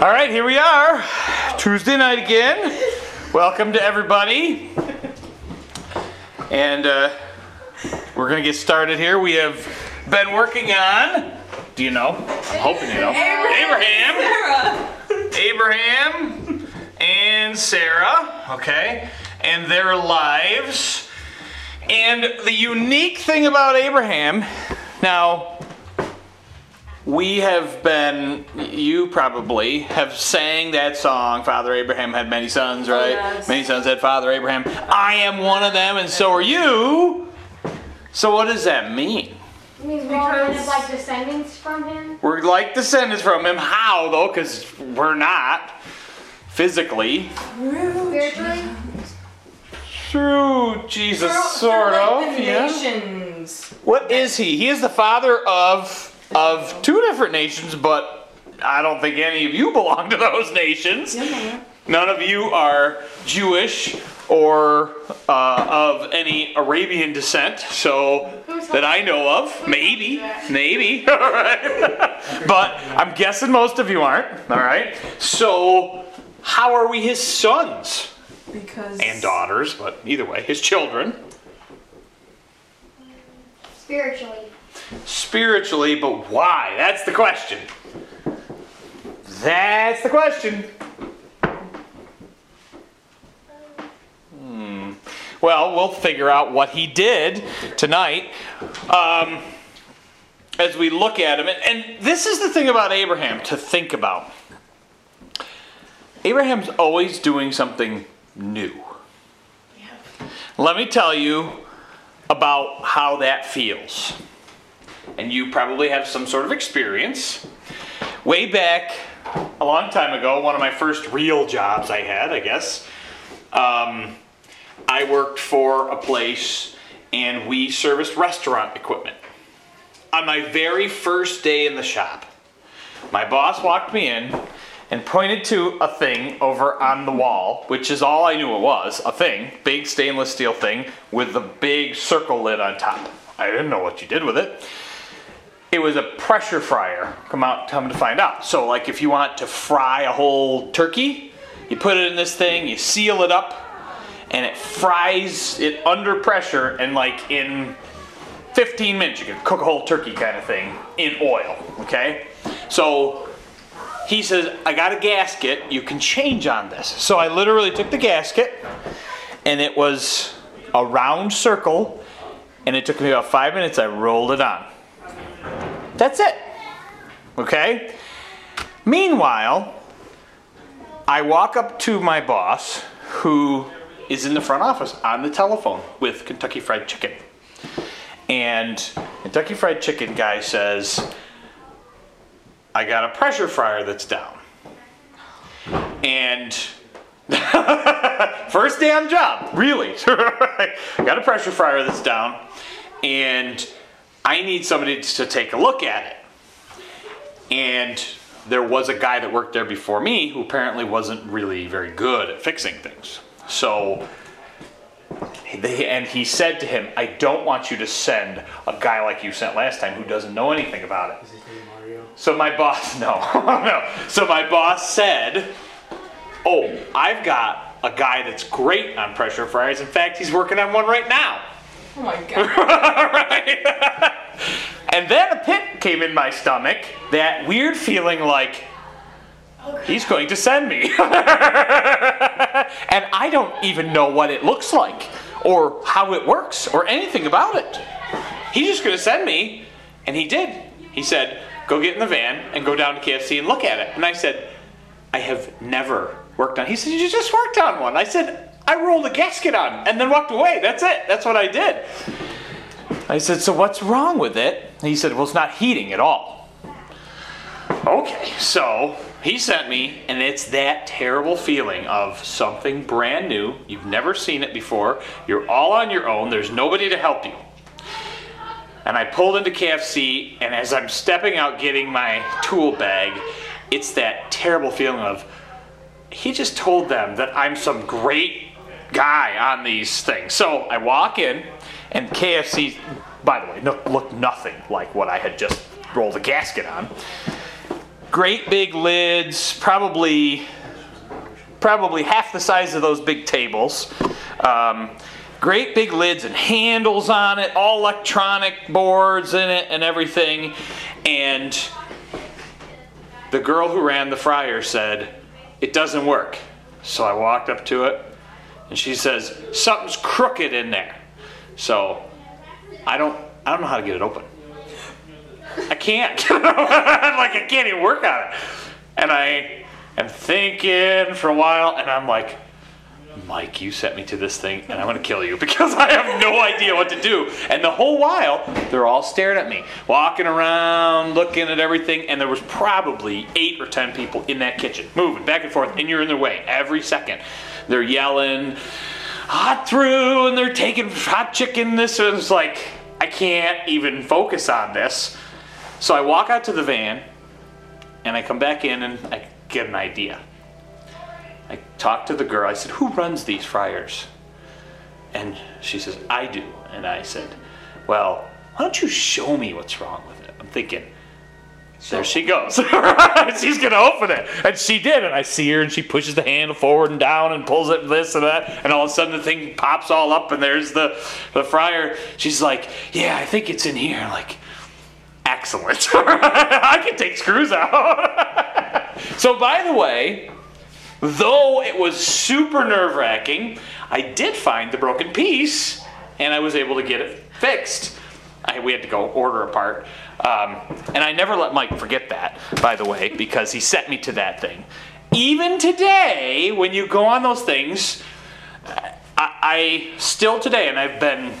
All right, here we are. Tuesday night again. Welcome to everybody. And uh, we're going to get started here. We have been working on, do you know? I'm hoping you know. Abraham. Abraham Abraham and Sarah, okay? And their lives. And the unique thing about Abraham, now, we have been, you probably have sang that song, Father Abraham had many sons, oh, right? yes. Many sons had Father Abraham. I am one of them, and so are you. So, what does that mean? It means we're kind of like descendants from him. We're like descendants from him. How, though? Because we're not physically. Spiritually, Through Jesus, sort of. Yeah. Nations. What is he? He is the father of of two different nations, but I don't think any of you belong to those nations. None of you are Jewish or uh, of any Arabian descent, so that I know of. Maybe, maybe. All right. but I'm guessing most of you aren't. All right. So, how are we his sons Because and daughters? But either way, his children. spiritually. Spiritually, but why? That's the question. That's the question. Hmm. Well, we'll figure out what he did tonight um, as we look at him. And, and this is the thing about Abraham to think about. Abraham's always doing something new. Let me tell you about how that feels and you probably have some sort of experience. Way back a long time ago, one of my first real jobs I had, I guess, um, I worked for a place and we serviced restaurant equipment. On my very first day in the shop, my boss walked me in and pointed to a thing over on the wall, which is all I knew it was a thing, big stainless steel thing with the big circle lid on top. I didn't know what you did with it it was a pressure fryer. Come out, come to find out. So, like, if you want to fry a whole turkey, you put it in this thing, you seal it up, and it fries it under pressure, and like in 15 minutes, you can cook a whole turkey kind of thing in oil. Okay, so he says, I got a gasket, you can change on this. So I literally took the gasket, and it was a round circle, and it took me about five minutes. I rolled it on. That's it. Okay? Meanwhile, I walk up to my boss, who is in the front office on the telephone with Kentucky Fried Chicken. And Kentucky Fried Chicken guy says, I got a pressure fryer that's down. And first the job, really. I got a pressure fryer that's down. And I need somebody to take a look at it. And there was a guy that worked there before me who apparently wasn't really very good at fixing things. So they, and he said to him, I don't want you to send a guy like you sent last time who doesn't know anything about it. So my boss, no, no. So my boss said, Oh, I've got a guy that's great on pressure fryers. In fact, he's working on one right now. Oh my god. right? and then a pit came in my stomach, that weird feeling like oh, he's going to send me. and I don't even know what it looks like or how it works or anything about it. He's just going to send me, and he did. He said, Go get in the van and go down to KFC and look at it. And I said, I have never worked on. He said, You just worked on one. I said, I rolled a gasket on and then walked away. That's it. That's what I did. I said, So what's wrong with it? He said, Well, it's not heating at all. Okay, so he sent me, and it's that terrible feeling of something brand new. You've never seen it before. You're all on your own, there's nobody to help you. And I pulled into KFC, and as I'm stepping out getting my tool bag, it's that terrible feeling of he just told them that I'm some great guy on these things. So I walk in, and KFC, by the way, no, looked nothing like what I had just rolled a gasket on. great big lids, probably probably half the size of those big tables. Um, great big lids and handles on it, all electronic boards in it and everything. And the girl who ran the fryer said, It doesn't work. So I walked up to it and she says, Something's crooked in there. So I don't I don't know how to get it open. I can't. I'm like I can't even work on it. And I am thinking for a while and I'm like, Mike, you sent me to this thing and I'm going to kill you because I have no idea what to do. And the whole while, they're all staring at me, walking around, looking at everything. And there was probably eight or ten people in that kitchen, moving back and forth, and you're in their way every second. They're yelling, hot through, and they're taking hot chicken. This is like, I can't even focus on this. So I walk out to the van and I come back in and I get an idea. Talked to the girl. I said, Who runs these fryers? And she says, I do. And I said, Well, why don't you show me what's wrong with it? I'm thinking, there she goes. She's going to open it. And she did. And I see her and she pushes the handle forward and down and pulls it this and that. And all of a sudden the thing pops all up and there's the, the fryer. She's like, Yeah, I think it's in here. I'm like, excellent. I can take screws out. so, by the way, though it was super nerve wracking, I did find the broken piece and I was able to get it fixed. I, we had to go order a part. Um, and I never let Mike forget that, by the way, because he sent me to that thing. Even today, when you go on those things, I, I still today, and I've been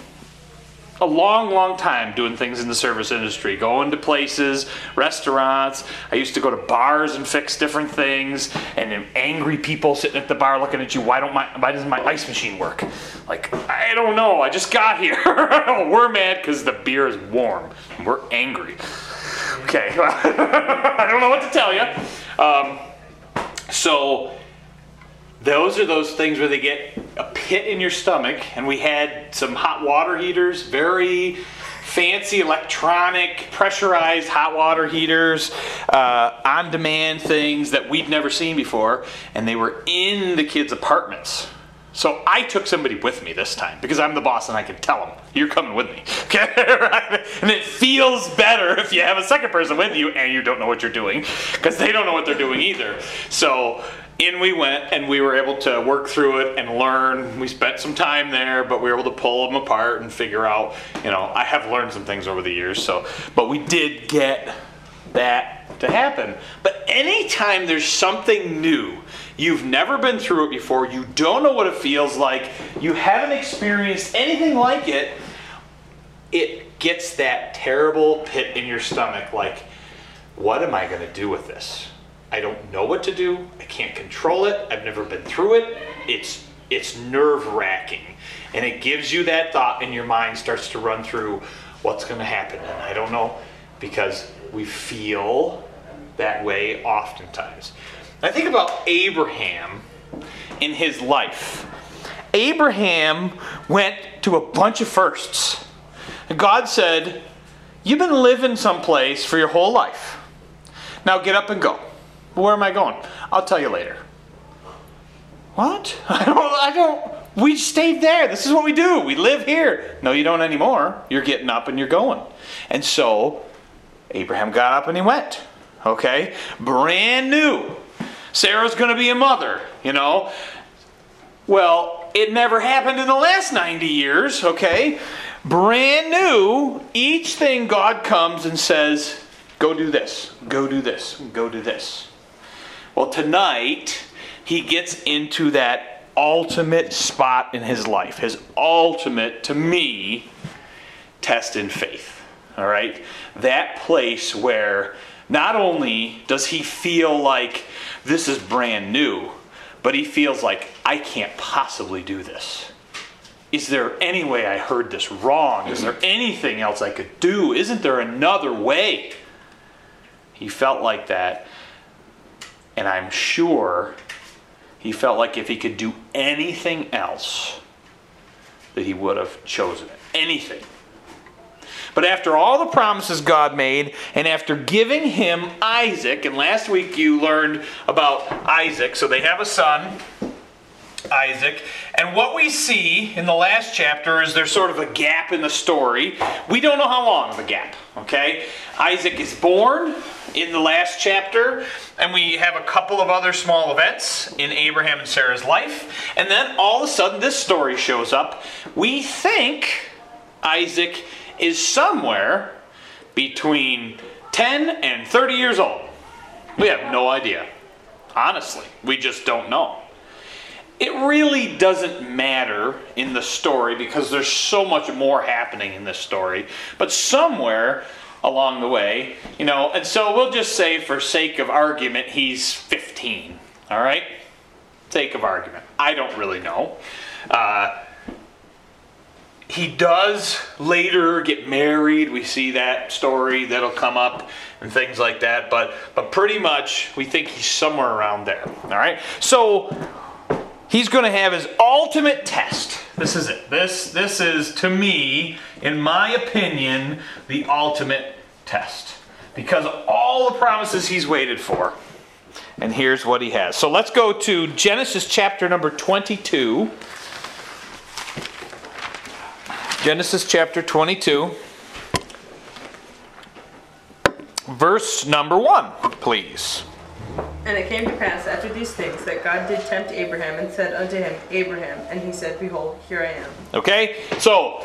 a long, long time doing things in the service industry, going to places, restaurants. I used to go to bars and fix different things, and angry people sitting at the bar looking at you. Why don't my why doesn't my ice machine work? Like I don't know. I just got here. We're mad because the beer is warm. We're angry. Okay, I don't know what to tell you. Um, so those are those things where they get a pit in your stomach and we had some hot water heaters very fancy electronic pressurized hot water heaters uh, on demand things that we'd never seen before and they were in the kids apartments so I took somebody with me this time because I'm the boss and I can tell them, you're coming with me. Okay? And it feels better if you have a second person with you and you don't know what you're doing because they don't know what they're doing either. So in we went and we were able to work through it and learn. We spent some time there, but we were able to pull them apart and figure out, you know, I have learned some things over the years. So, but we did get that to happen. But anytime there's something new, you've never been through it before, you don't know what it feels like, you haven't experienced anything like it, it gets that terrible pit in your stomach like, what am I going to do with this? I don't know what to do. I can't control it. I've never been through it. It's it's nerve-wracking. And it gives you that thought and your mind starts to run through what's going to happen. And I don't know because we feel that way oftentimes. I think about Abraham in his life. Abraham went to a bunch of firsts. God said, You've been living someplace for your whole life. Now get up and go. Where am I going? I'll tell you later. What? I don't, I don't. We stayed there. This is what we do. We live here. No, you don't anymore. You're getting up and you're going. And so Abraham got up and he went. Okay? Brand new. Sarah's going to be a mother, you know. Well, it never happened in the last 90 years, okay? Brand new, each thing God comes and says, go do this, go do this, go do this. Well, tonight, he gets into that ultimate spot in his life, his ultimate, to me, test in faith. All right? That place where not only does he feel like this is brand new, but he feels like, I can't possibly do this. Is there any way I heard this wrong? Is there anything else I could do? Isn't there another way? He felt like that. And I'm sure he felt like if he could do anything else, that he would have chosen it. Anything. But after all the promises God made, and after giving him Isaac, and last week you learned about Isaac, so they have a son, Isaac. And what we see in the last chapter is there's sort of a gap in the story. We don't know how long of a gap, okay? Isaac is born in the last chapter, and we have a couple of other small events in Abraham and Sarah's life. And then all of a sudden, this story shows up. We think Isaac is somewhere between 10 and 30 years old. We have no idea. Honestly, we just don't know it really doesn't matter in the story because there's so much more happening in this story. But somewhere along the way, you know, and so we'll just say for sake of argument, he's 15. All right? Sake of argument. I don't really know. Uh, he does later get married. We see that story that'll come up and things like that. But but pretty much we think he's somewhere around there. All right. So he's going to have his ultimate test. This is it. This this is to me, in my opinion, the ultimate test because of all the promises he's waited for. And here's what he has. So let's go to Genesis chapter number 22. Genesis chapter 22. Verse number 1, please. And it came to pass after these things that God did tempt Abraham and said unto him, Abraham. And he said, Behold, here I am. Okay? So,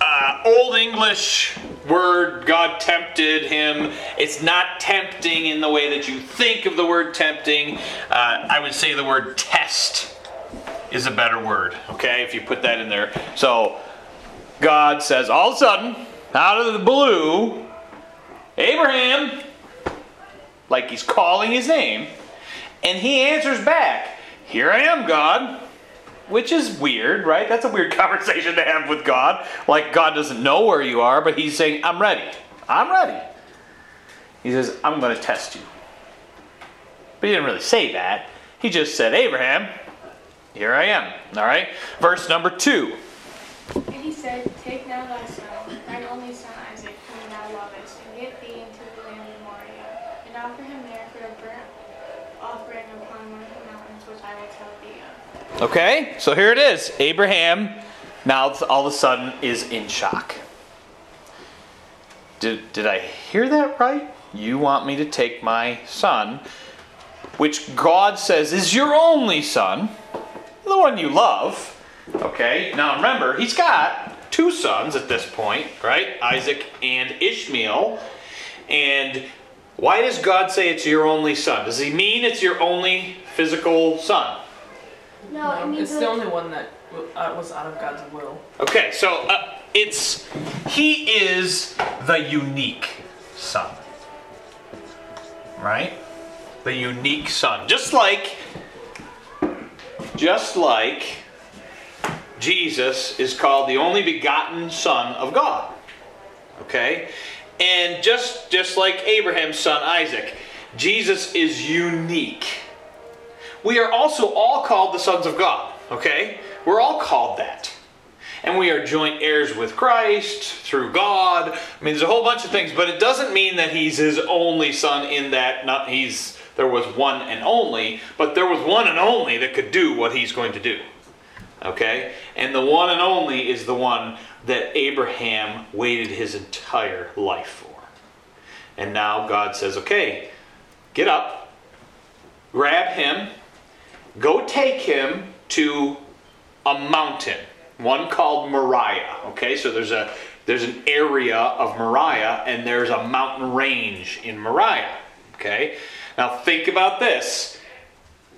uh, Old English word, God tempted him. It's not tempting in the way that you think of the word tempting. Uh, I would say the word test is a better word, okay? If you put that in there. So, God says, all of a sudden, out of the blue, Abraham, like he's calling his name, and he answers back, Here I am, God. Which is weird, right? That's a weird conversation to have with God. Like God doesn't know where you are, but he's saying, I'm ready. I'm ready. He says, I'm going to test you. But he didn't really say that. He just said, Abraham, here I am. All right? Verse number two. And he said, Take now thy son, thine only son Isaac, whom thou lovest, and get thee into the land of Moriah, and offer him there for a burnt offering upon one of the mountains which I will tell thee of. Okay, so here it is. Abraham now all of a sudden is in shock. Did, did I hear that right? You want me to take my son, which God says is your only son, the one you love. Okay, now remember, he's got two sons at this point, right? Isaac and Ishmael. And why does God say it's your only son? Does he mean it's your only physical son? No, it means it's the only one that uh, was out of God's will. Okay, so uh, it's he is the unique son, right? The unique son, just like, just like Jesus is called the only begotten Son of God. Okay, and just just like Abraham's son Isaac, Jesus is unique. We are also all called the sons of God. Okay, we're all called that and we are joint heirs with Christ through God. I mean, there's a whole bunch of things, but it doesn't mean that he's his only son in that not he's there was one and only, but there was one and only that could do what he's going to do. Okay? And the one and only is the one that Abraham waited his entire life for. And now God says, "Okay, get up. Grab him. Go take him to a mountain, one called Moriah. Okay, so there's a there's an area of Moriah, and there's a mountain range in Moriah. Okay, now think about this: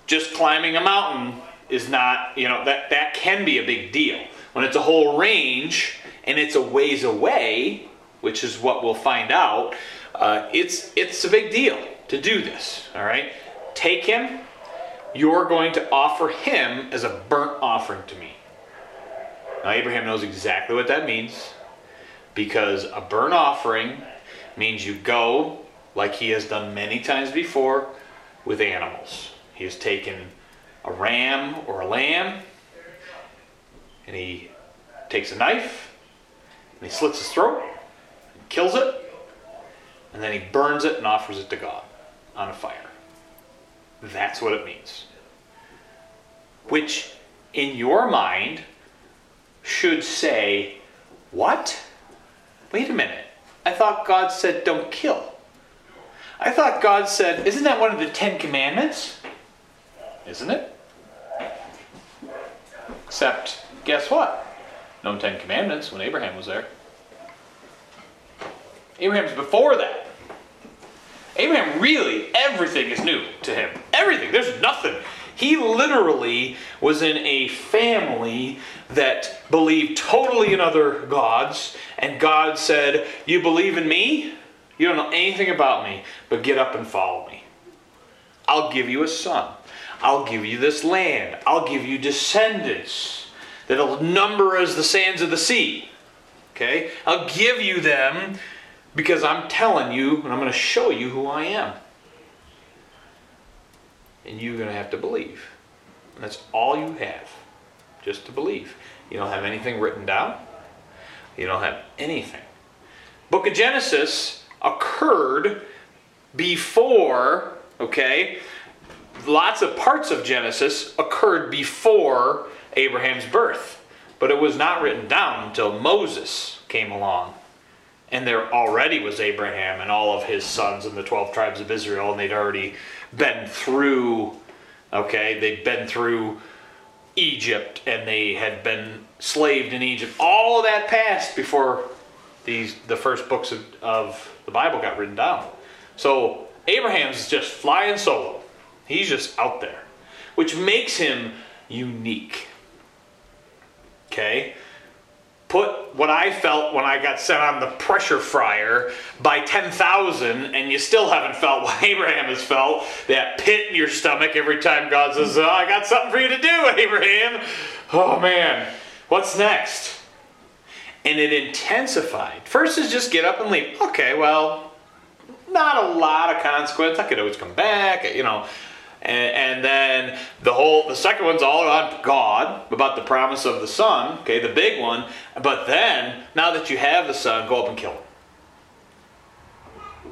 just climbing a mountain is not, you know, that that can be a big deal. When it's a whole range and it's a ways away, which is what we'll find out, uh, it's it's a big deal to do this. All right, take him you're going to offer him as a burnt offering to me. Now, Abraham knows exactly what that means because a burnt offering means you go, like he has done many times before, with animals. He has taken a ram or a lamb and he takes a knife and he slits his throat kills it, and then he burns it and offers it to God on a fire. That's what it means. Which, in your mind, should say, What? Wait a minute. I thought God said don't kill. I thought God said, Isn't that one of the Ten Commandments? Isn't it? Except, guess what? No Ten Commandments when Abraham was there. Abraham's before that. Abraham really, everything is new to him. Everything. There's nothing. He literally was in a family that believed totally in other gods, and God said, You believe in me? You don't know anything about me, but get up and follow me. I'll give you a son. I'll give you this land. I'll give you descendants that'll number as the sands of the sea. Okay? I'll give you them because I'm telling you and I'm going to show you who I am. And you're going to have to believe. And that's all you have, just to believe. You don't have anything written down, you don't have anything. Book of Genesis occurred before, okay? Lots of parts of Genesis occurred before Abraham's birth, but it was not written down until Moses came along. And there already was Abraham and all of his sons and the 12 tribes of Israel, and they'd already been through, okay, they'd been through Egypt and they had been slaved in Egypt. All of that passed before these the first books of, of the Bible got written down. So Abraham's just flying solo. He's just out there, which makes him unique. Okay? Put what I felt when I got set on the pressure fryer by 10,000, and you still haven't felt what Abraham has felt that pit in your stomach every time God says, oh, I got something for you to do, Abraham. Oh man, what's next? And it intensified. First is just get up and leave. Okay, well, not a lot of consequence. I could always come back, you know. And, and, then the whole the second one's all about God, about the promise of the Son, okay, the big one. But then, now that you have the Son, go up and kill him.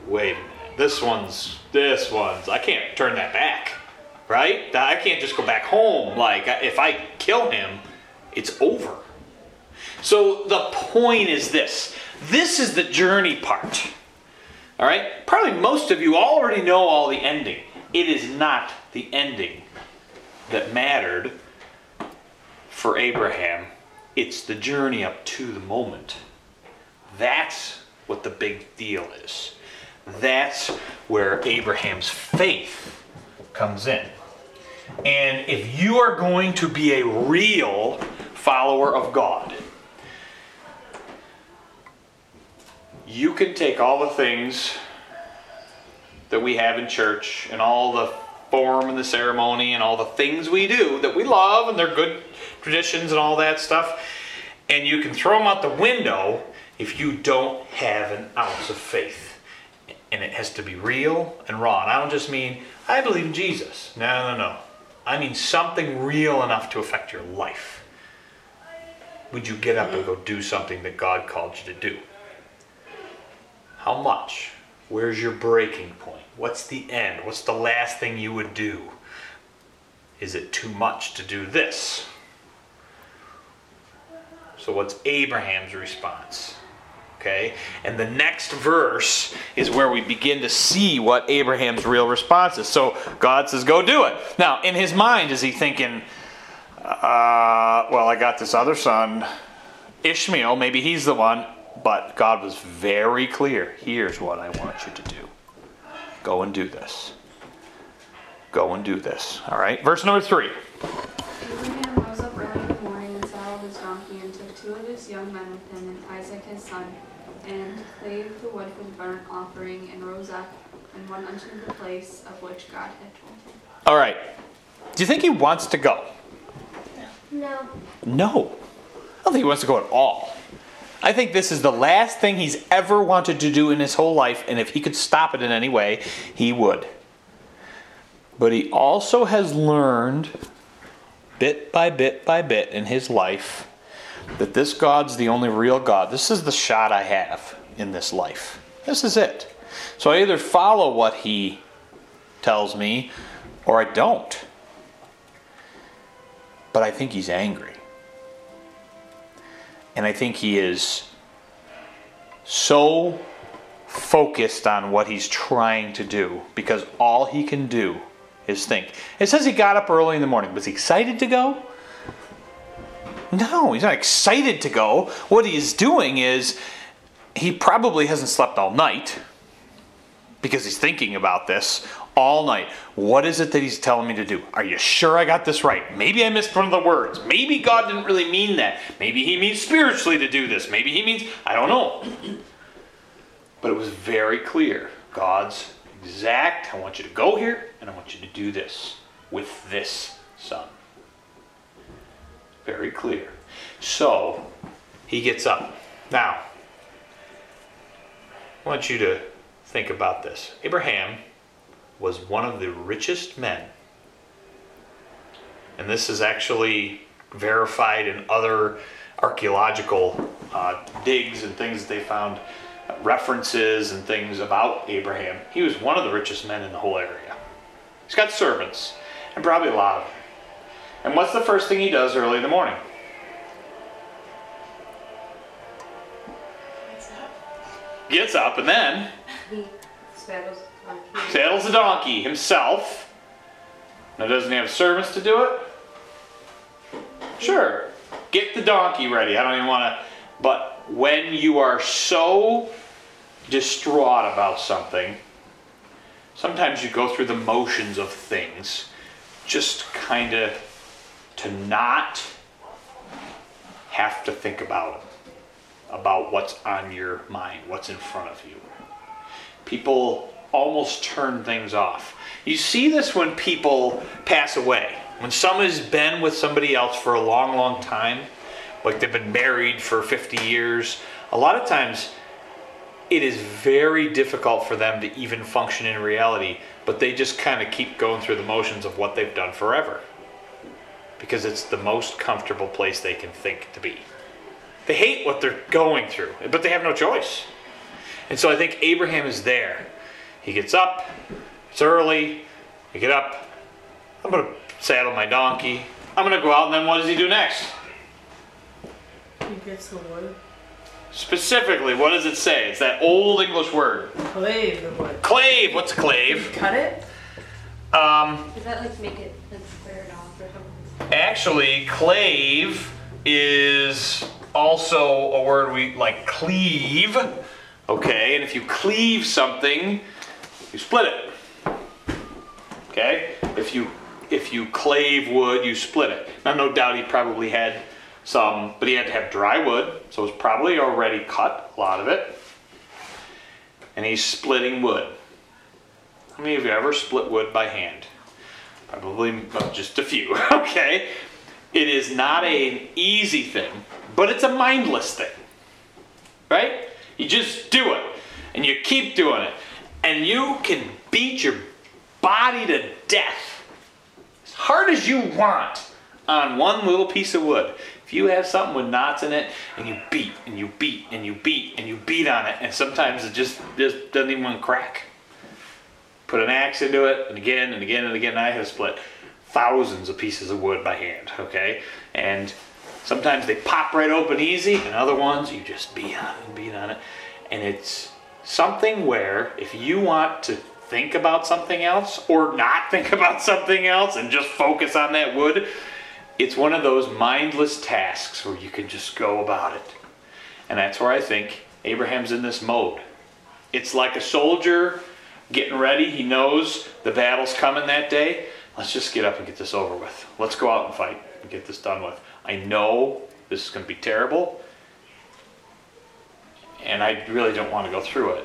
Wait a minute. This one's this one's I can't turn that back. Right? I can't just go back home. Like if I kill him, it's over. So the point is this. This is the journey part. All right? Probably most of you already know all the ending. It is not the ending that mattered for Abraham, it's the journey up to the moment. That's what the big deal is. That's where Abraham's faith comes in. And if you are going to be a real follower of God, you can take all the things that we have in church and all the form and the ceremony and all the things we do that we love and they're good traditions and all that stuff. And you can throw them out the window if you don't have an ounce of faith. And it has to be real and raw. And I don't just mean, I believe in Jesus. No, no, no. I mean something real enough to affect your life. Would you get up and go do something that God called you to do? How much? Where's your breaking point? What's the end? What's the last thing you would do? Is it too much to do this? So, what's Abraham's response? Okay, and the next verse is where we begin to see what Abraham's real response is. So, God says, Go do it. Now, in his mind, is he thinking, uh, Well, I got this other son, Ishmael, maybe he's the one. But God was very clear here's what I want you to do go and do this. Go and do this. All right, verse number three. Abraham rose up early in the morning and saddled his donkey and took two of his young men with him and Isaac his son, and clave the wood for the burnt offering, and rose up and went unto the place of which God had told him. All right. Do you think he wants to go? No. No. I don't think he wants to go at all. I think this is the last thing he's ever wanted to do in his whole life, and if he could stop it in any way, he would. But he also has learned, bit by bit by bit in his life, that this God's the only real God. This is the shot I have. in this life. This is it. So I either follow what he tells me or I don't. But I think he's angry. And I think he is so focused on what he's trying to do because all he can do is think. It says he got up early in the morning. Was he excited to go? No, he's not excited to go. What he's doing is he probably hasn't slept all night because he's thinking about this all night. What is it that he's telling me to do? Are you sure I got this right? Maybe I missed one of the words. Maybe God didn't really mean that. Maybe he means spiritually to do this. Maybe he means, I don't know. But it was very clear. God's exact, I want you to go here and I want you to do this with this son. Very clear. So he gets up. Now, I want you to think about this. Abraham was one of the richest men. And this is actually verified in other archaeological uh, digs and things that they found, uh, references and things about Abraham. He was one of the richest men in the whole area. He's got servants, and probably a lot of them. And what's the first thing he does early in the morning? Gets up and then He saddles on King. Saddles the donkey himself. Now, doesn't he have servants to do it? Sure. Get the donkey ready. I don't even want to. But when you are so distraught about something, sometimes you go through the motions of things just kind of to not have to think about it, about what's on your mind, what's in front of you people almost turn things off. You see this when people pass away. When someone's been with somebody else for a long, long time, like they've been married for 50 years, a lot of times it is very difficult for them to even function in reality, but they just kind of keep going through the motions of what they've done forever. Because it's the most comfortable place they can think to be. They hate what they're going through, but they have no choice. And so I think Abraham is there. He gets up, it's early, I get up, I'm going to saddle my donkey, I'm going to go out, and then what does he do next? He gets the wood. Specifically, what does it say? It's that old English word. Clave the wood. Clave. What's a clave? Cut it. Um, Does that like make it like squared off or something? actually, clave is also a word we like cleave. Okay, and if you cleave something, you split it. Okay, if you if you clave wood, you split it. Now, no doubt he probably had some, but he had to have dry wood, so it was probably already cut, a lot of it. And he's splitting wood. How many of you ever split wood by hand? Probably just a few, okay? It is not an easy thing, but it's a mindless thing, right? You just do it, and you keep doing it, and you can beat your body to death as hard as you want on one little piece of wood. If you have something with knots in it, and you beat and you beat and you beat and you beat on it, and sometimes it just just doesn't even crack. Put an axe into it, and again and again and again. I have split thousands of pieces of wood by hand. Okay, and sometimes they pop right open easy, and other ones you just beat on it and beat on it, and it's something where if you want to think about something else or not think about something else and just focus on that wood, it's one of those mindless tasks where you can just go about it. And that's where I think Abraham's in this mode. It's like a soldier getting ready. He knows the battle's coming that day. Let's just get up and get this over with. Let's go out and fight and get this done with. I know this is going to be terrible, and I really don't want to go through it,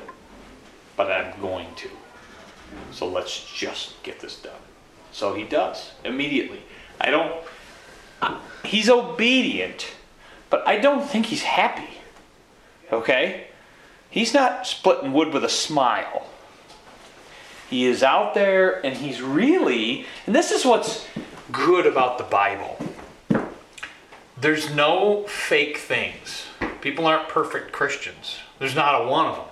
but I'm going to. So let's just get this done. So he does immediately. I don't. He's obedient, but I don't think he's happy. Okay? He's not splitting wood with a smile. He is out there and he's really, and this is what's good about the Bible. There's no fake things. People aren't perfect Christians. There's not a one of them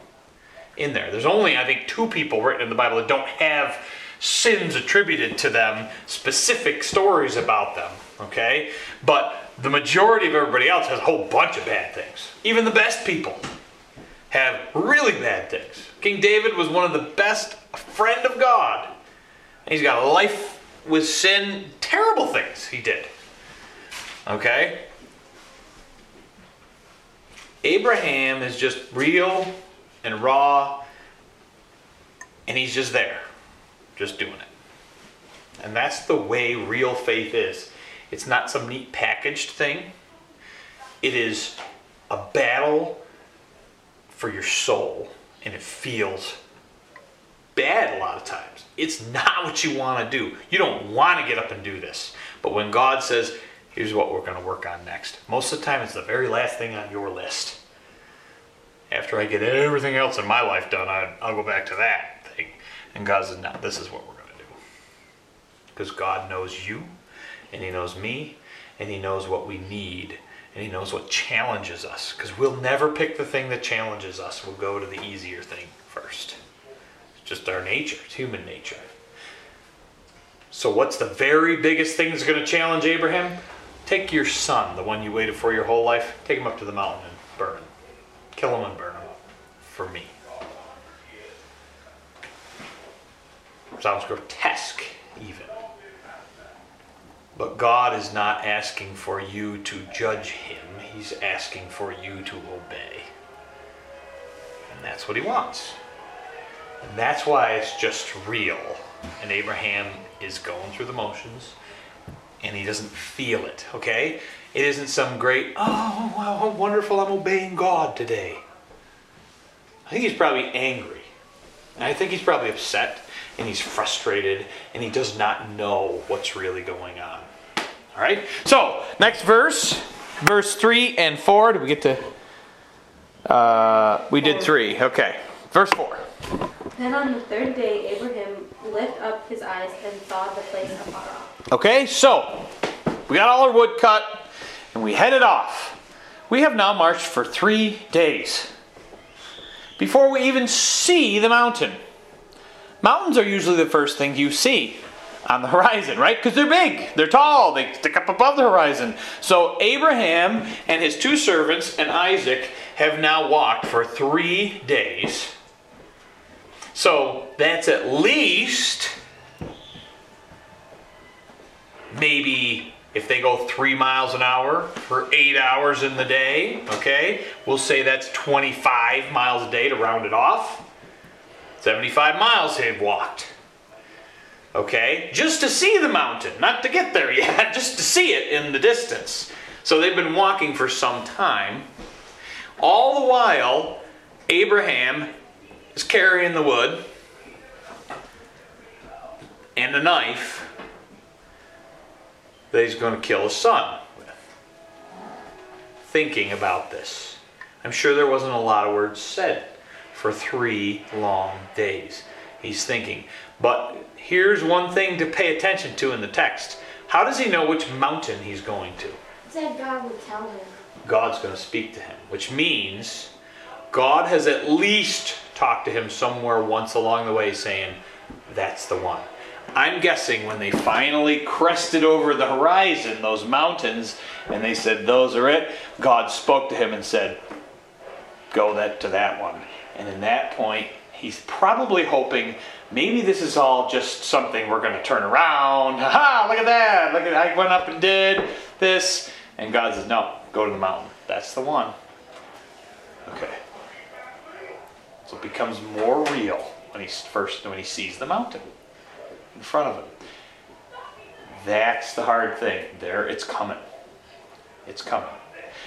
in there. There's only, I think, two people written in the Bible that don't have sins attributed to them, specific stories about them. Okay? But the majority of everybody else has a whole bunch of bad things. Even the best people have really bad things. King David was one of the best friend of God. He's got a life with sin, terrible things he did. Okay? Abraham is just real and raw, and he's just there, just doing it. And that's the way real faith is. It's not some neat packaged thing, it is a battle for your soul, and it feels bad a lot of times. It's not what you want to do. You don't want to get up and do this. But when God says, here's what we're going to work on next, most of the time it's the very last thing on your list. After I get everything else in my life done, I, I'll go back to that thing. And God says, no, this is what we're going to do. Because God knows you, and He knows me, and He knows what we need, and He knows what challenges us. Because we'll never pick the thing that challenges us, we'll go to the easier thing first. It's just our nature, it's human nature. So, what's the very biggest thing that's going to challenge Abraham? Take your son, the one you waited for your whole life, take him up to the mountain and burn him. Kill him and burn him for me. Sounds grotesque, even. But God is not asking for you to judge him, He's asking for you to obey. And that's what He wants. And that's why it's just real. And Abraham is going through the motions and he doesn't feel it, okay? It isn't some great, oh, wow, how wonderful, I'm obeying God today. I think he's probably angry. I think he's probably upset and he's frustrated and he does not know what's really going on. All right? So, next verse, verse 3 and 4. Did we get to. Uh, we did 3. Okay. Verse 4. Then on the third day, Abraham lifted up his eyes and saw the place afar off. Okay, so we got all our wood cut and we headed off. We have now marched for three days before we even see the mountain. Mountains are usually the first thing you see on the horizon, right? Because they're big, they're tall, they stick up above the horizon. So Abraham and his two servants and Isaac have now walked for three days. So that's at least maybe if they go three miles an hour for eight hours in the day, okay, we'll say that's 25 miles a day to round it off. 75 miles they've walked. Okay, just to see the mountain, not to get there yet, just to see it in the distance. So they've been walking for some time. All the while, Abraham is carrying the wood and a knife that he's going to kill his son with. Thinking about this. I'm sure there wasn't a lot of words said for three long days. He's thinking. But here's one thing to pay attention to in the text. How does he know which mountain he's going to? Said God would tell him. God's going to speak to him, which means God has at least talked to him somewhere once along the way saying, That's the one. I'm guessing when they finally crested over the horizon, those mountains, and they said, Those are it, God spoke to him and said, Go that to that one. And in that point, he's probably hoping maybe this is all just something we're going to turn around. Ha ha, look at that. Look at I went up and did this. And God says, No, go to the mountain. That's the one. Okay. So it becomes more real when he's first when he sees the mountain in front of him. That's the hard thing. There, it's coming. It's coming.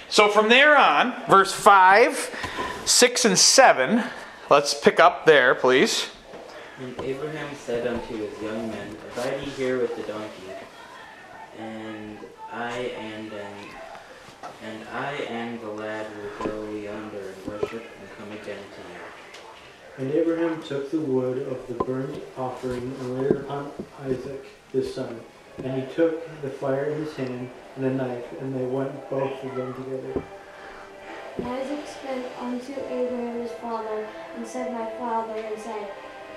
So from there on, verse 5, 6, and 7, let's pick up there, please. And Abraham said unto his young men, Abide ye here with the donkey, and I and and, and I and the lad will go yonder and worship and come again to you. And Abraham took the wood of the burnt offering and laid it upon Isaac his son. And he took the fire in his hand and a knife, and they went both of them together. And Isaac spake unto Abraham his father, and said, My father, and said,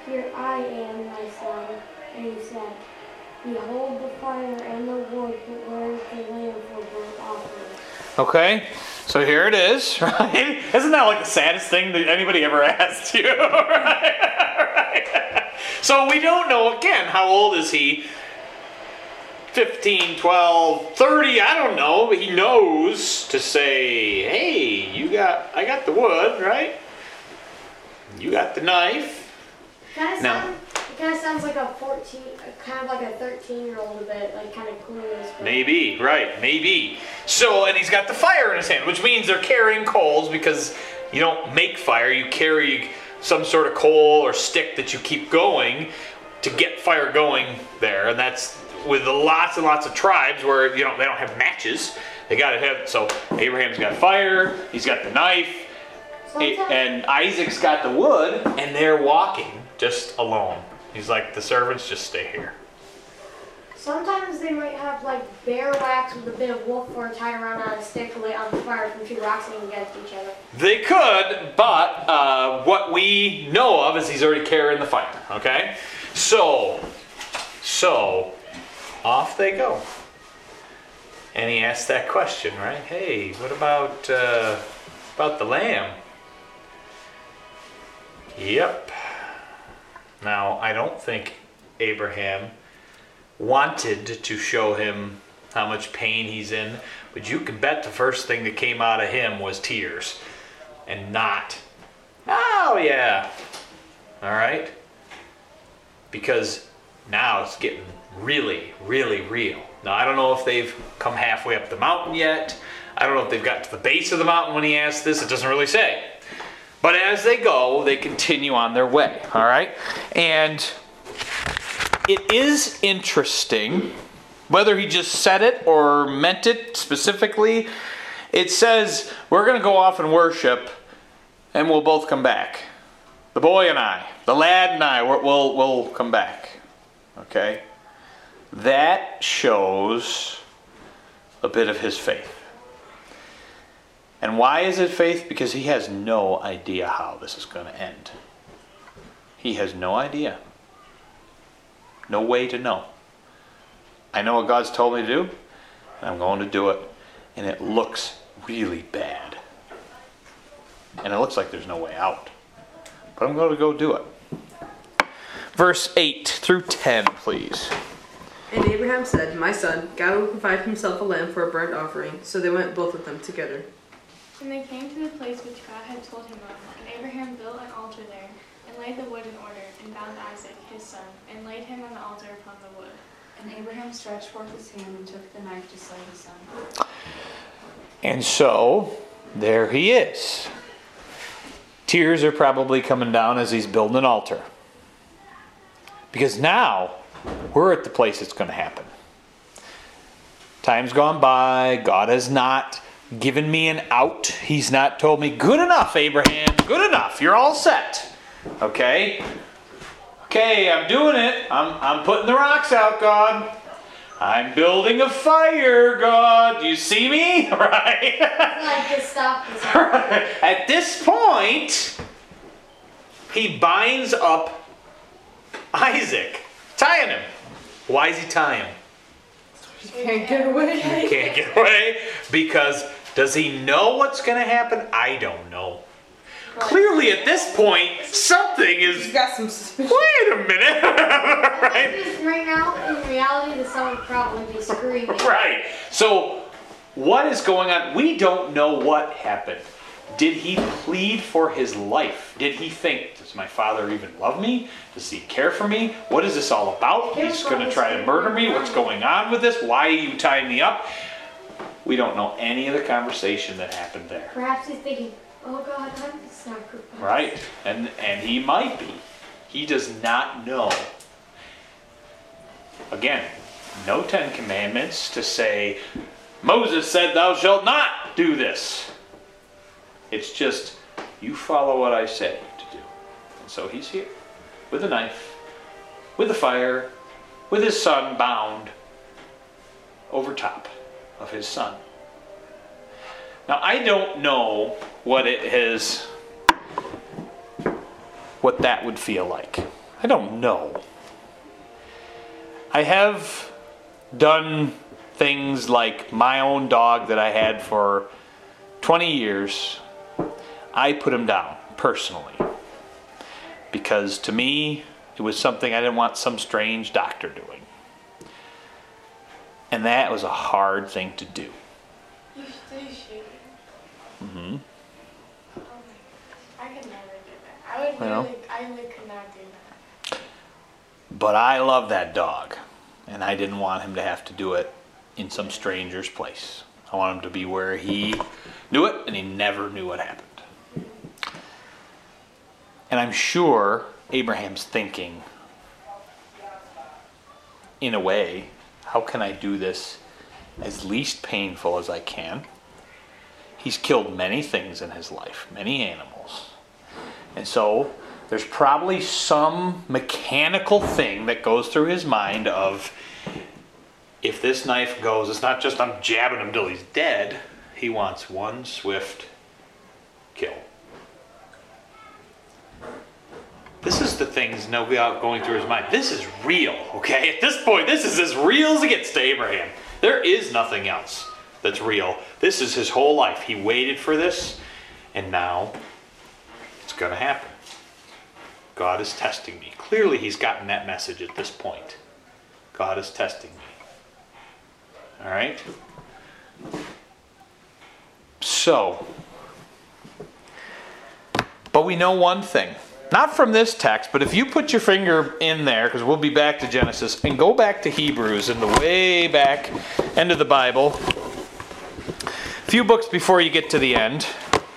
Here I am, my son. And he said, Behold the fire and the wood, but where is the lamb for burnt offering? Okay, so here it is, right? Isn't that like the saddest thing that anybody ever asked you? right? right? So we don't know, again, how old is he? 15, 12, 30, I don't know, but he knows to say, hey, you got, I got the wood, right? You got the knife. Kind of No. sound, it kind of sounds like a 14, kind of like a 13 year old a bit, like kind of but- Maybe, right, maybe. So, and he's got the fire in his hand, which means they're carrying coals because you don't make fire, you carry some sort of coal or stick that you keep going to get fire going there. And that's with lots and lots of tribes where, you know, they don't have matches. They got to have, so Abraham's got fire, he's got the knife, Sometimes- and Isaac's got the wood, and they're walking just alone. He's like, the servants just stay here. Sometimes they might have like bear wax with a bit of wolf fur tied around on a stick lit on the fire from two rocks leaning against each other. They could, but uh, what we know of is he's already carrying the fire. Okay, so so off they go, and he asks that question, right? Hey, what about uh, about the lamb? Yep. Now I don't think Abraham wanted to show him how much pain he's in, but you can bet the first thing that came out of him was tears and not, oh yeah. All right? Because now it's getting really, really real. Now, I don't know if they've come halfway up the mountain yet. I don't know if they've got to the base of the mountain when he asked this. It doesn't really say. But as they go, they continue on their way. All right? And it is interesting whether he just said it or meant it specifically. It says, We're going to go off and worship, and we'll both come back. The boy and I, the lad and I, we'll, we'll, come back. Okay? That shows a bit of his faith. And why is it faith? Because he has no idea how this is going to end. He has no idea. No way to know. I know what God's told me to do, and I'm going to do it. And it looks really bad. And it looks like there's no way out. But I'm going to go do it. Verse 8 through 10, please. And Abraham said, My son, God will provide himself a lamb for a burnt offering. So they went both of them together. And they came to the place which God had told him of, and Abraham built an altar there, and laid the wood in order, and bound Isaac his son, and laid him on the altar upon the wood. And Abraham stretched forth his hand and took the knife to slay his son. And so, there he is. Tears are probably coming down as he's building an altar. Because now, we're at the place it's going to happen. Time's gone by. God has not given me an out. He's not told me, good enough, Abraham, good enough. You're all set. Okay? Okay, I'm doing it. I'm, I'm putting the rocks out, God. I'm building a fire, God. Do you see me? Right? Like just stop. At this point, he binds up Isaac, tying him. Why is he tying him? He Can't get away. Can't get away because does he know what's going to happen? I don't know. Clearly, at this point, something He's is. got some suspicion. Wait a minute. right? Right now, in reality, the son would probably be screaming. Right. So, what is going on? We don't know what happened. Did he plead for his life? Did he think, does my father even love me? Does he care for me? What is this all about? He's going to try to murder me. What's going on with this? Why are you tying me up? We don't know any of the conversation that happened there. Perhaps he's thinking, oh God, I'm the sacrifice. Right? And and he might be. He does not know. Again, no Ten Commandments to say, Moses said, Thou shalt not do this. It's just, you follow what I say to do. And so he's here with a knife, with a fire, with his son bound over top of his son. Now, I don't know what it has, what that would feel like. I don't know. I have done things like my own dog that I had for 20 years. I put him down personally because to me, it was something I didn't want some strange doctor doing. And that was a hard thing to do. You stay shaking. hmm Oh I could never do that. I would Well. really, I really could not do that. But I love that dog, and I didn't want him to have to do it in some stranger's place. I want him to be where he knew it and he never knew what happened. And I'm sure Abraham's thinking, in a way, how can I do this as least painful as I can? He's killed many things in his life, many animals. And so there's probably some mechanical thing that goes through his mind of if this knife goes, it's not just I'm jabbing him till he's dead. He wants one swift kill. This is the things no doubt going through his mind. This is real, okay? At this point, this is as real as it gets to Abraham. There is nothing else that's real. This is his whole life. He waited for this, and now it's going to happen. God is testing me. Clearly, he's gotten that message at this point. God is testing me. All right? So, but we know one thing. Not from this text, but if you put your finger in there, because we'll be back to Genesis, and go back to Hebrews in the way back end of the Bible, a few books before you get to the end,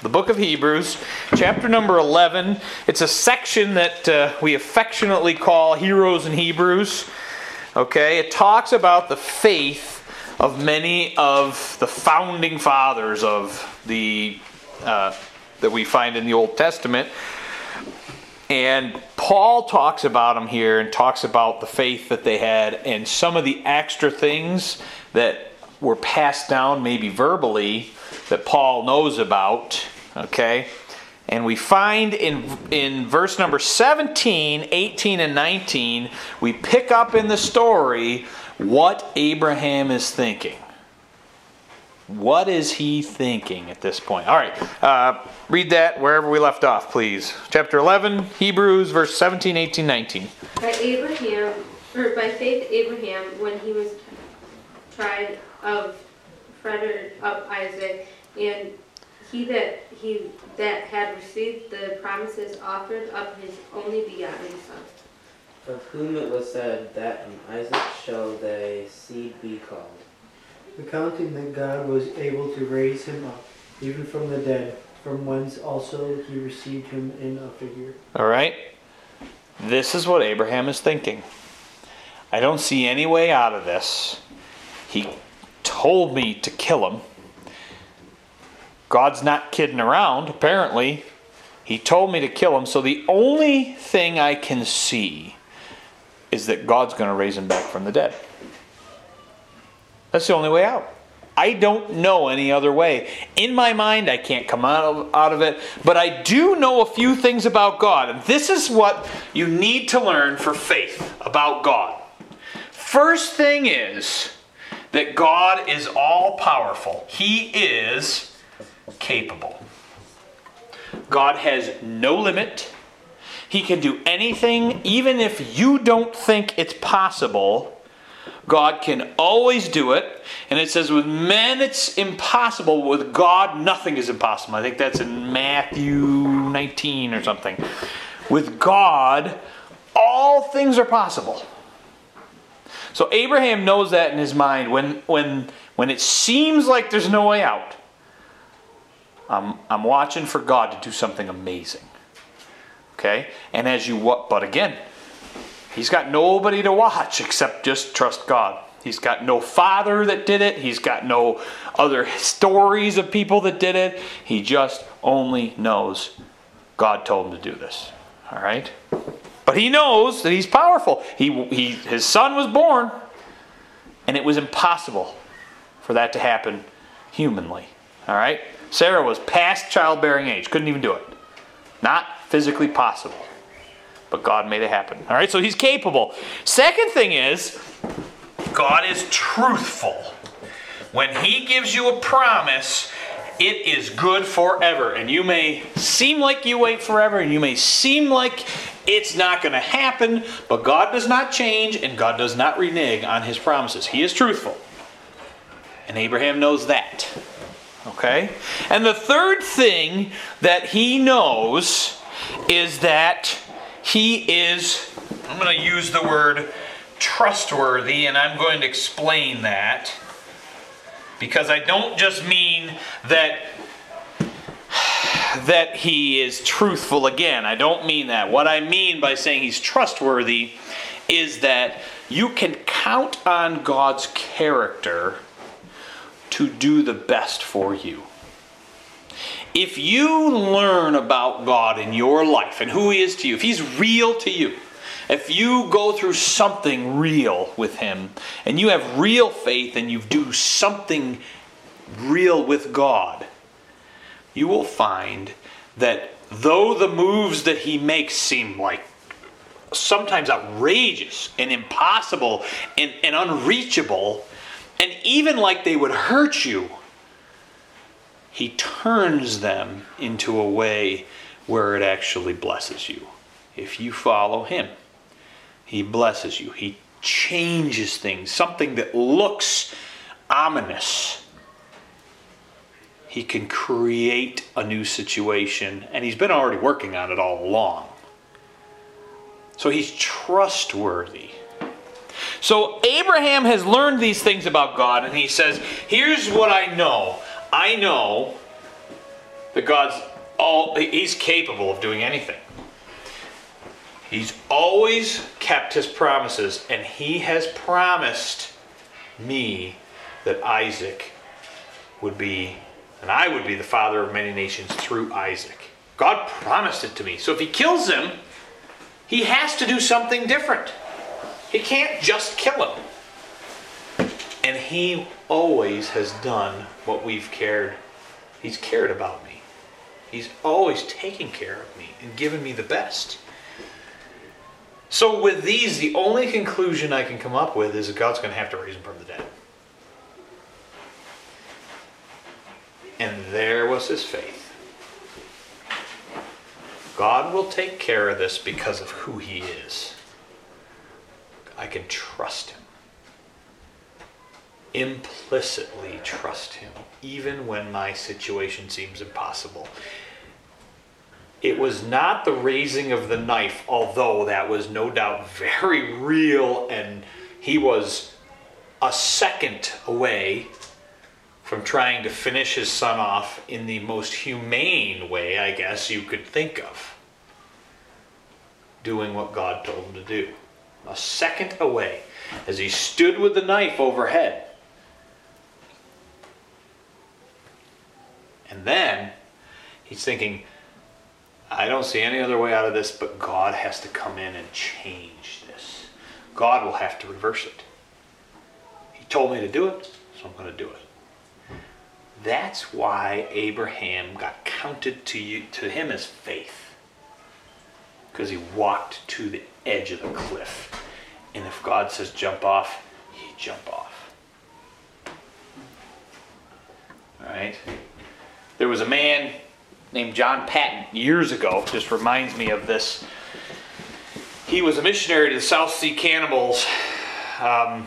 the book of Hebrews, chapter number 11. It's a section that uh, we affectionately call Heroes and Hebrews. Okay, it talks about the faith of many of the founding fathers of the uh, that we find in the Old Testament. And Paul talks about them here and talks about the faith that they had and some of the extra things that were passed down, maybe verbally, that Paul knows about. Okay? And we find in, in verse number 17, 18, and 19, we pick up in the story what Abraham is thinking. What is he thinking at this point? All right, uh, read that wherever we left off, please. Chapter 11, Hebrews, verse 17, 18, 19. By Abraham, or by faith Abraham, when he was tried of Frederick of Isaac, and he that he that had received the promises offered up his only begotten son. Of whom it was said that in Isaac shall thy seed be called. Accounting that God was able to raise him up, even from the dead, from whence also he received him in a figure. All right? This is what Abraham is thinking. I don't see any way out of this. He told me to kill him. God's not kidding around, apparently. He told me to kill him, so the only thing I can see is that God's going to raise him back from the dead. That's the only way out. I don't know any other way. In my mind, I can't come out of, out of it, but I do know a few things about God. And this is what you need to learn for faith about God. First thing is that God is all powerful, He is capable. God has no limit. He can do anything, even if you don't think it's possible. God can always do it. And it says, with men it's impossible, with God nothing is impossible. I think that's in Matthew 19 or something. With God, all things are possible. So Abraham knows that in his mind when, when, when it seems like there's no way out. I'm, I'm watching for God to do something amazing. Okay? And as you what but again, he's got nobody to watch except just trust God. He's got no father that did it. He's got no other stories of people that did it. He just only knows God told him to do this. All right? But he knows that he's powerful. He, he, his son was born, and it was impossible for that to happen humanly. All right? Sarah was past childbearing age, couldn't even do it. Not physically possible. But God made it happen. All right, so he's capable. Second thing is, God is truthful. When he gives you a promise, it is good forever. And you may seem like you wait forever, and you may seem like it's not going to happen, but God does not change, and God does not renege on his promises. He is truthful. And Abraham knows that. Okay? And the third thing that he knows is that he is, I'm going to use the word trustworthy, and I'm going to explain that. Because I don't just mean that that he is truthful again. I don't mean that. What I mean by saying he's trustworthy is that you can count on God's character to do the best for you. If you learn about God in your life and who He is to you, if He's real to you, if you go through something real with Him and you have real faith and you do something real with God, you will find that though the moves that He makes seem like sometimes outrageous and impossible and, and unreachable, and even like they would hurt you, he turns them into a way where it actually blesses you. If you follow him, he blesses you. He changes things. Something that looks ominous. He can create a new situation, and he's been already working on it all along. So he's trustworthy. So Abraham has learned these things about God, and he says, Here's what I know. I know that God's all, he's capable of doing anything. He's always kept his promises, and he has promised me that Isaac would be, and I would be the father of many nations through Isaac. God promised it to me. So if he kills him, he has to do something different. He can't just kill him. And he always has done what we've cared. He's cared about me. He's always taken care of me and given me the best. So, with these, the only conclusion I can come up with is that God's going to have to raise him from the dead. And there was his faith. God will take care of this because of who he is. I can trust him. Implicitly trust him, even when my situation seems impossible. It was not the raising of the knife, although that was no doubt very real, and he was a second away from trying to finish his son off in the most humane way, I guess, you could think of. Doing what God told him to do. A second away, as he stood with the knife overhead. And then he's thinking, I don't see any other way out of this, but God has to come in and change this. God will have to reverse it. He told me to do it, so I'm going to do it. That's why Abraham got counted to you to him as faith. Because he walked to the edge of the cliff. And if God says jump off, he jump off. All right? There was a man named John Paton years ago, just reminds me of this. He was a missionary to the South Sea cannibals. Um,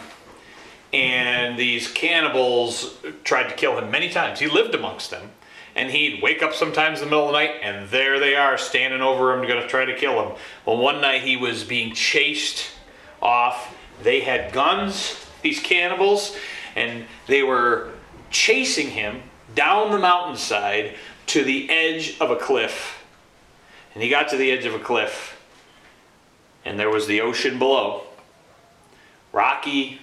and these cannibals tried to kill him many times. He lived amongst them. And he'd wake up sometimes in the middle of the night, and there they are standing over him, going to try to kill him. Well, one night he was being chased off. They had guns, these cannibals, and they were chasing him down the mountainside to the edge of a cliff. And he got to the edge of a cliff, and there was the ocean below. Rocky,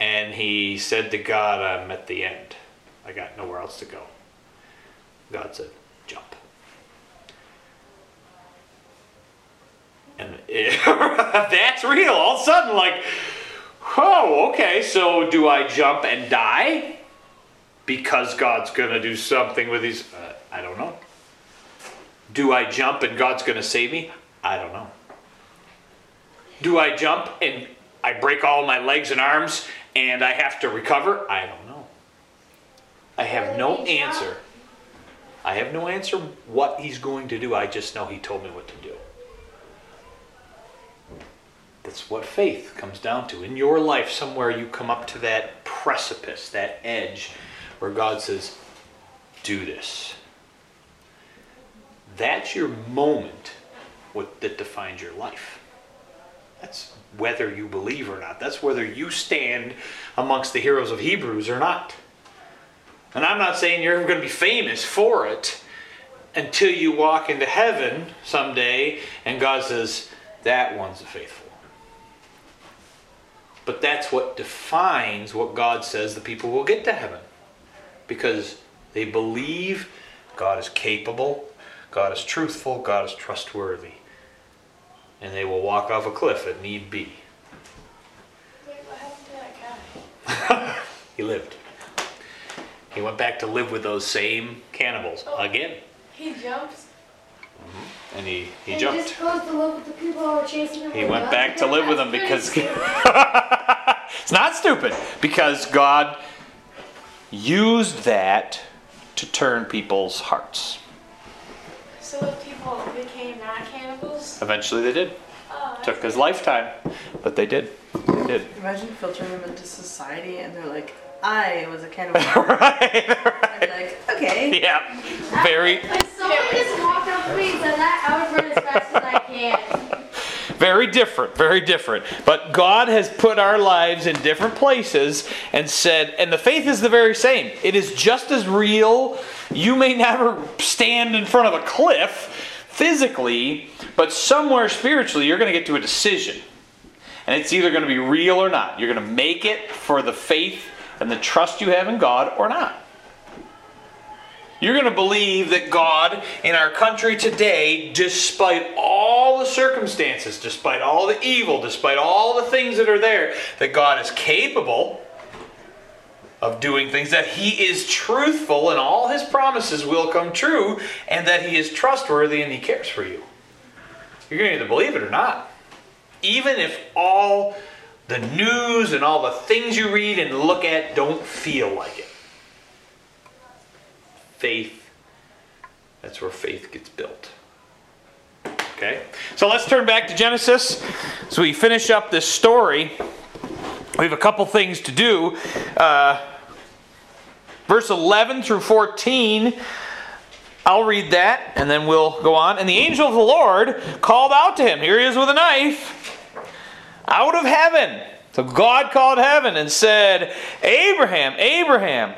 and he said to God, I'm at the end. I got nowhere else to go. God said, jump. And it, that's real. All of a sudden, like, oh, okay, so do I jump and die? because God's going to do something with these? Uh, I don't know. Do I jump and God's going to save me? I don't know. Do I jump and I break all my legs and arms and I have to recover? I don't know. I have no answer. I have no answer what he's going to do. I just know he told me what to do. That's what faith comes down to. In your life, somewhere you come up to that precipice, that edge, where God says, Do this. That's your moment what, that defines your life. That's whether you believe or not. That's whether you stand amongst the heroes of Hebrews or not. And I'm not saying you're going to be famous for it until you walk into heaven someday and God says, That one's a faithful. But that's what defines what God says the people will get to heaven. Because they believe God is capable, God is truthful, God is trustworthy. And they will walk off a cliff if need be. Wait, what happened to that guy? He lived. He went back to live with those same cannibals Oh. again. He jumps. Mm-hmm. And he, he and jumped. just goes to live with the people who are chasing him. He went guns. back to live with them because it's not stupid because God used that to turn people's hearts. So if people became not cannibals, Eventually they did. oh, Took his lifetime, but they did. They did. Imagine filtering them into society and they're like, I was a cannibal. right. I'd be like, okay. Yeah. Very Very different, very different. But God has put our lives in different places and said, and the faith is the very same. It is just as real. You may never stand in front of a cliff physically, but somewhere spiritually, you're going to get to a decision. And it's either going to be real or not. You're going to make it for the faith and the trust you have in God or not. You're going to believe that God in our country today, despite all the circumstances, despite all the evil, despite all the things that are there, that God is capable of doing things, that He is truthful and all His promises will come true, and that He is trustworthy and He cares for you. You're going to either believe it or not. Even if all the news and all the things you read and look at don't feel like it faith. That's where faith gets built. Okay? So let's turn back to Genesis. So we finish up this story. We have a couple things to do. Uh, verse 11 through 14. I'll read that and then we'll go on. And the angel of the Lord called out to him. Here he is with a knife out of heaven. So God called heaven and said, Abraham, Abraham.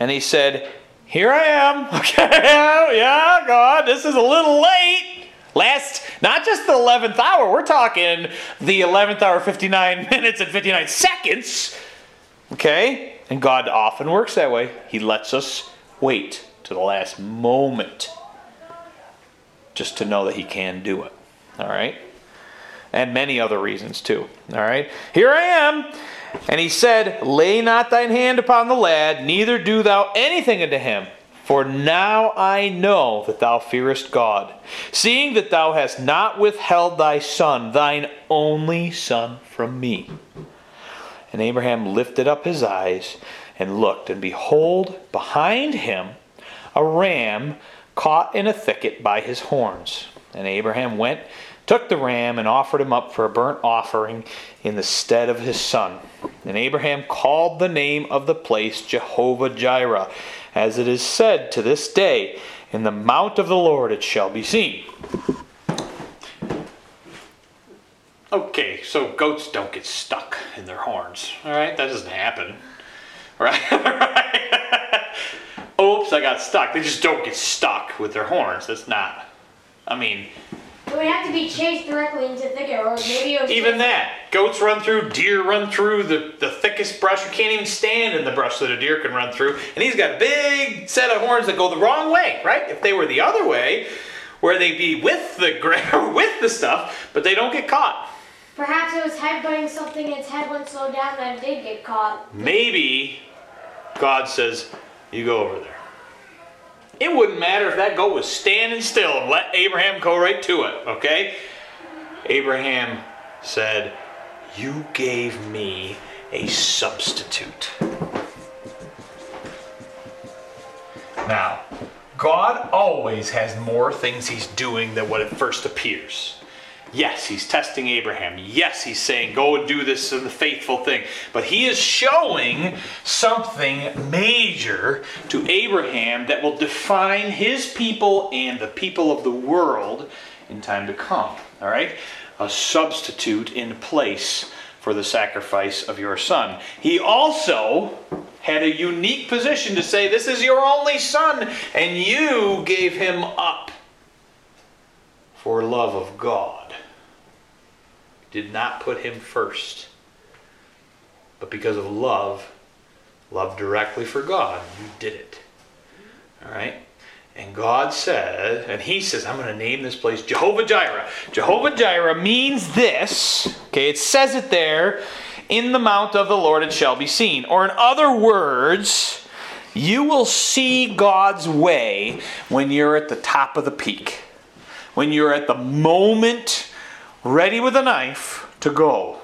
And he said, Here I am. Okay, yeah, God, this is a little late. Last, not just the 11th hour, we're talking the 11th hour, 59 minutes and 59 seconds. Okay? And God often works that way. He lets us wait to the last moment just to know that He can do it. All right? and many other reasons too. All right, here I am. And he said, Lay not thine hand upon the lad, neither do thou anything unto him. For now I know that thou fearest God, seeing that thou hast not withheld thy son, thine only son, from me. And Abraham lifted up his eyes and looked, and behold, behind him a ram caught in a thicket by his horns. And Abraham went took the ram and offered him up for a burnt offering in the stead of his son. And Abraham called the name of the place Jehovah Jireh, as it is said to this day, In the mount of the Lord it shall be seen. Okay, so goats don't get stuck in their horns. All right, that doesn't happen. Right? right? Oops, I got stuck. They just don't get stuck with their horns. That's not. I mean, It would have to be chased directly into thicket, or maybe it was Even that. Goats run through, deer run through the, the thickest brush. You can't even stand in the brush that a deer can run through. And he's got a big set of horns that go the wrong way, right? If they were the other way, where they'd be with the with the stuff, but they don't get caught. Perhaps it was headbutting something and its head went so down that it did get caught. Maybe God says, You go over there. It wouldn't matter if that goat was standing still and let Abraham go right to it, okay? Abraham said, You gave me a substitute. Now, God always has more things he's doing than what it first appears. Yes, he's testing Abraham. Yes, he's saying, go and do this in the faithful thing. But he is showing something major to Abraham that will define his people and the people of the world in time to come. All right? A substitute in place for the sacrifice of your son. He also had a unique position to say, This is your only son, and you gave him up for love of God. Did not put him first, but because of love, love directly for God, you did it. All right? And God said, and He says, I'm going to name this place Jehovah Jireh. Jehovah Jireh means this. Okay, it says it there. In the mount of the Lord it shall be seen. Or, in other words, you will see God's way when you're at the top of the peak. When you're at the moment ready with a knife to go.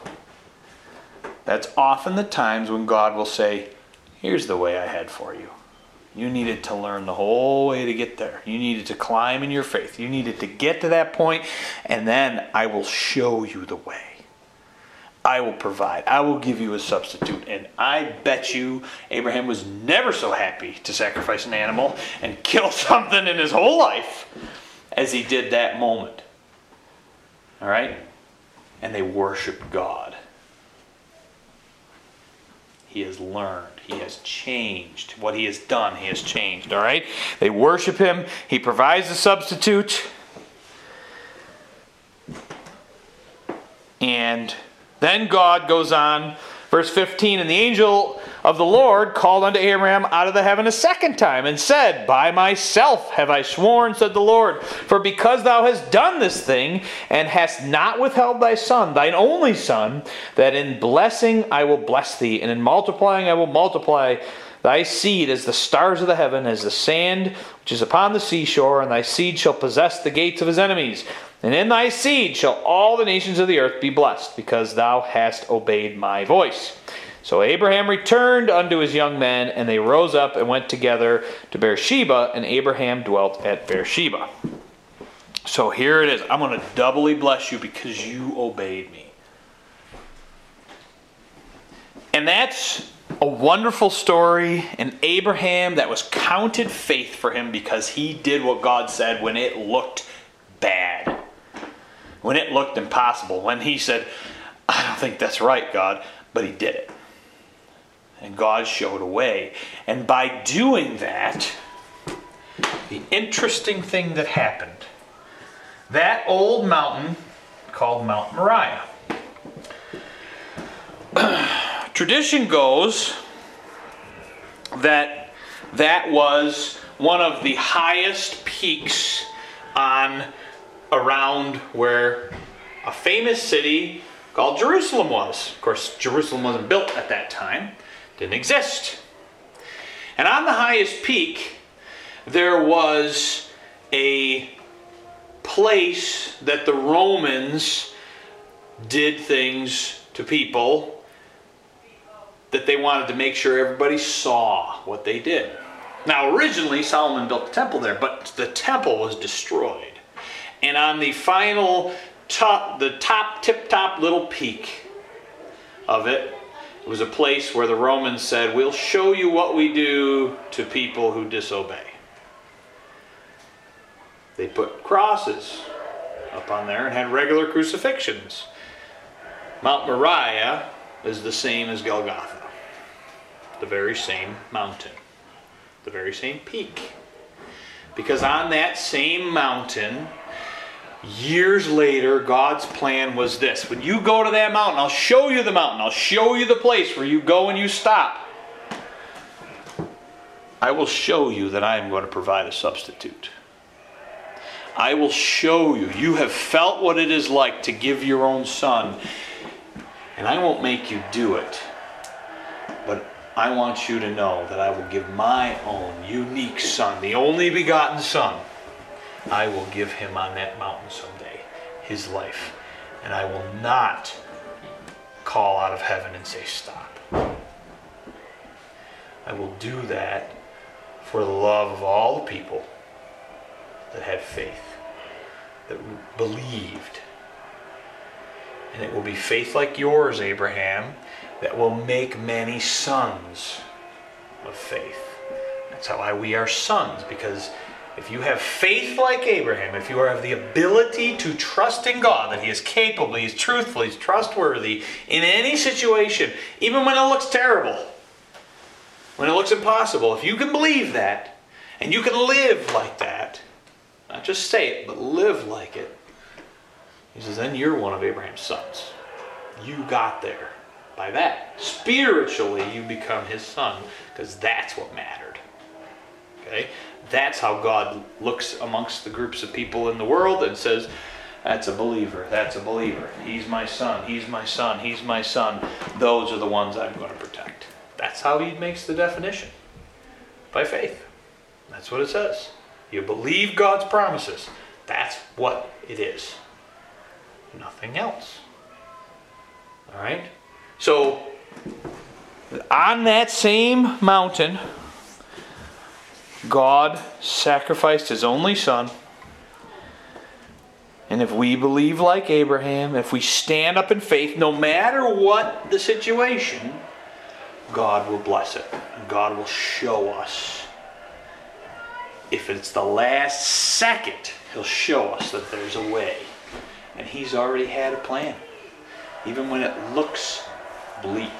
That's often the times when God will say, Here's the way I had for you. You needed to learn the whole way to get there. You needed to climb in your faith. You needed to get to that point, and then I will show you the way. I will provide. I will give you a substitute. And I bet you Abraham was never so happy to sacrifice an animal and kill something in his whole life as he did that moment. All right? And they worship God. He has learned. He has changed. What he has done, he has changed. All right? They worship him. He provides a substitute. And then God goes on, verse 15, and the angel of the Lord called unto Abraham out of the heaven a second time and said, By myself have I sworn, said the Lord, for because thou hast done this thing and hast not withheld thy son, thine only son, that in blessing I will bless thee, and in multiplying I will multiply thy seed as the stars of the heaven, as the sand which is upon the seashore, and thy seed shall possess the gates of his enemies. And in thy seed shall all the nations of the earth be blessed, because thou hast obeyed my voice. So Abraham returned unto his young men, and they rose up and went together to Beersheba, and Abraham dwelt at Beersheba. So here it is. I'm going to doubly bless you because you obeyed me. And that's a wonderful story. And Abraham, that was counted faith for him because he did what God said when it looked bad when it looked impossible, when he said, I don't think that's right, God, but he did it. And God showed a way. And by doing that, the interesting thing that happened, that old mountain called Mount Moriah. Tradition goes that that was one of the highest peaks on around where a famous city called Jerusalem was. Of course, Jerusalem wasn't built at that time, didn't exist. And on the highest peak, there was a place that the Romans did things to people that they wanted to make sure everybody saw what they did. Now, originally, Solomon built the temple there, but the temple was destroyed. And on the final top, the top, tip top little peak of it, it was a place where the Romans said, We'll show you what we do to people who disobey. They put crosses up on there and had regular crucifixions. Mount Moriah is the same as Golgotha, the very same mountain, the very same peak. Because on that same mountain, Years later, God's plan was this when you go to that mountain, I'll show you the mountain, I'll show you the place where you go and you stop. I will show you that I am going to provide a substitute. I will show you. You have felt what it is like to give your own son, and I won't make you do it. But I want you to know that I will give my own unique son, the only begotten son. I will give him on that mountain someday, his life. And I will not call out of heaven and say, Stop. I will do that for the love of all the people that had faith, that believed. And it will be faith like yours, Abraham, that will make many sons of faith. That's how I, we are sons, because if you have faith like Abraham, if you have the ability to trust in God, that He is capable, He's truthful, He's trustworthy in any situation, even when it looks terrible, when it looks impossible, if you can believe that, and you can live like that, not just say it, but live like it, He says, then you're one of Abraham's sons. You got there by that. Spiritually, you become His son, because that's what mattered. Okay? That's how God looks amongst the groups of people in the world and says, That's a believer. That's a believer. He's my son. He's my son. He's my son. Those are the ones I'm going to protect. That's how he makes the definition by faith. That's what it says. You believe God's promises. That's what it is. Nothing else. All right? So, on that same mountain, God sacrificed his only son. And if we believe like Abraham, if we stand up in faith, no matter what the situation, God will bless it. God will show us. If it's the last second, He'll show us that there's a way. And He's already had a plan. Even when it looks bleak,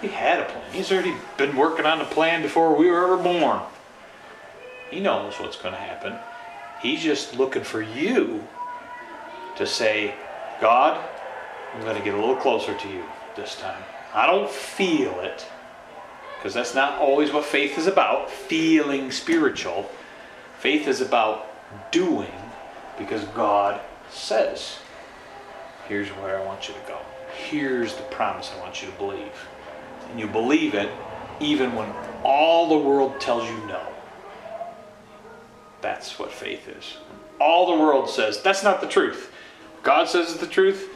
He had a plan. He's already been working on the plan before we were ever born. He knows what's going to happen. He's just looking for you to say, God, I'm going to get a little closer to you this time. I don't feel it, because that's not always what faith is about, feeling spiritual. Faith is about doing because God says, here's where I want you to go. Here's the promise I want you to believe. And you believe it even when all the world tells you no. That's what faith is. All the world says that's not the truth. God says it's the truth.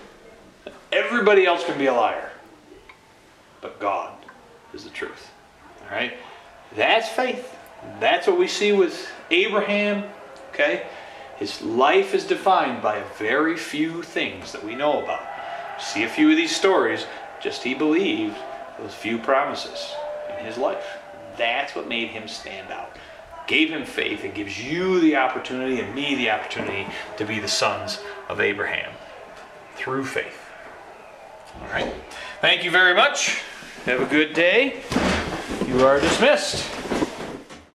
Everybody else can be a liar. But God is the truth. All right? That's faith. That's what we see with Abraham. Okay? His life is defined by a very few things that we know about. See a few of these stories, just he believed those few promises in his life. That's what made him stand out gave him faith and gives you the opportunity and me the opportunity to be the sons of Abraham through faith. All right. Thank you very much. Have a good day. You are dismissed.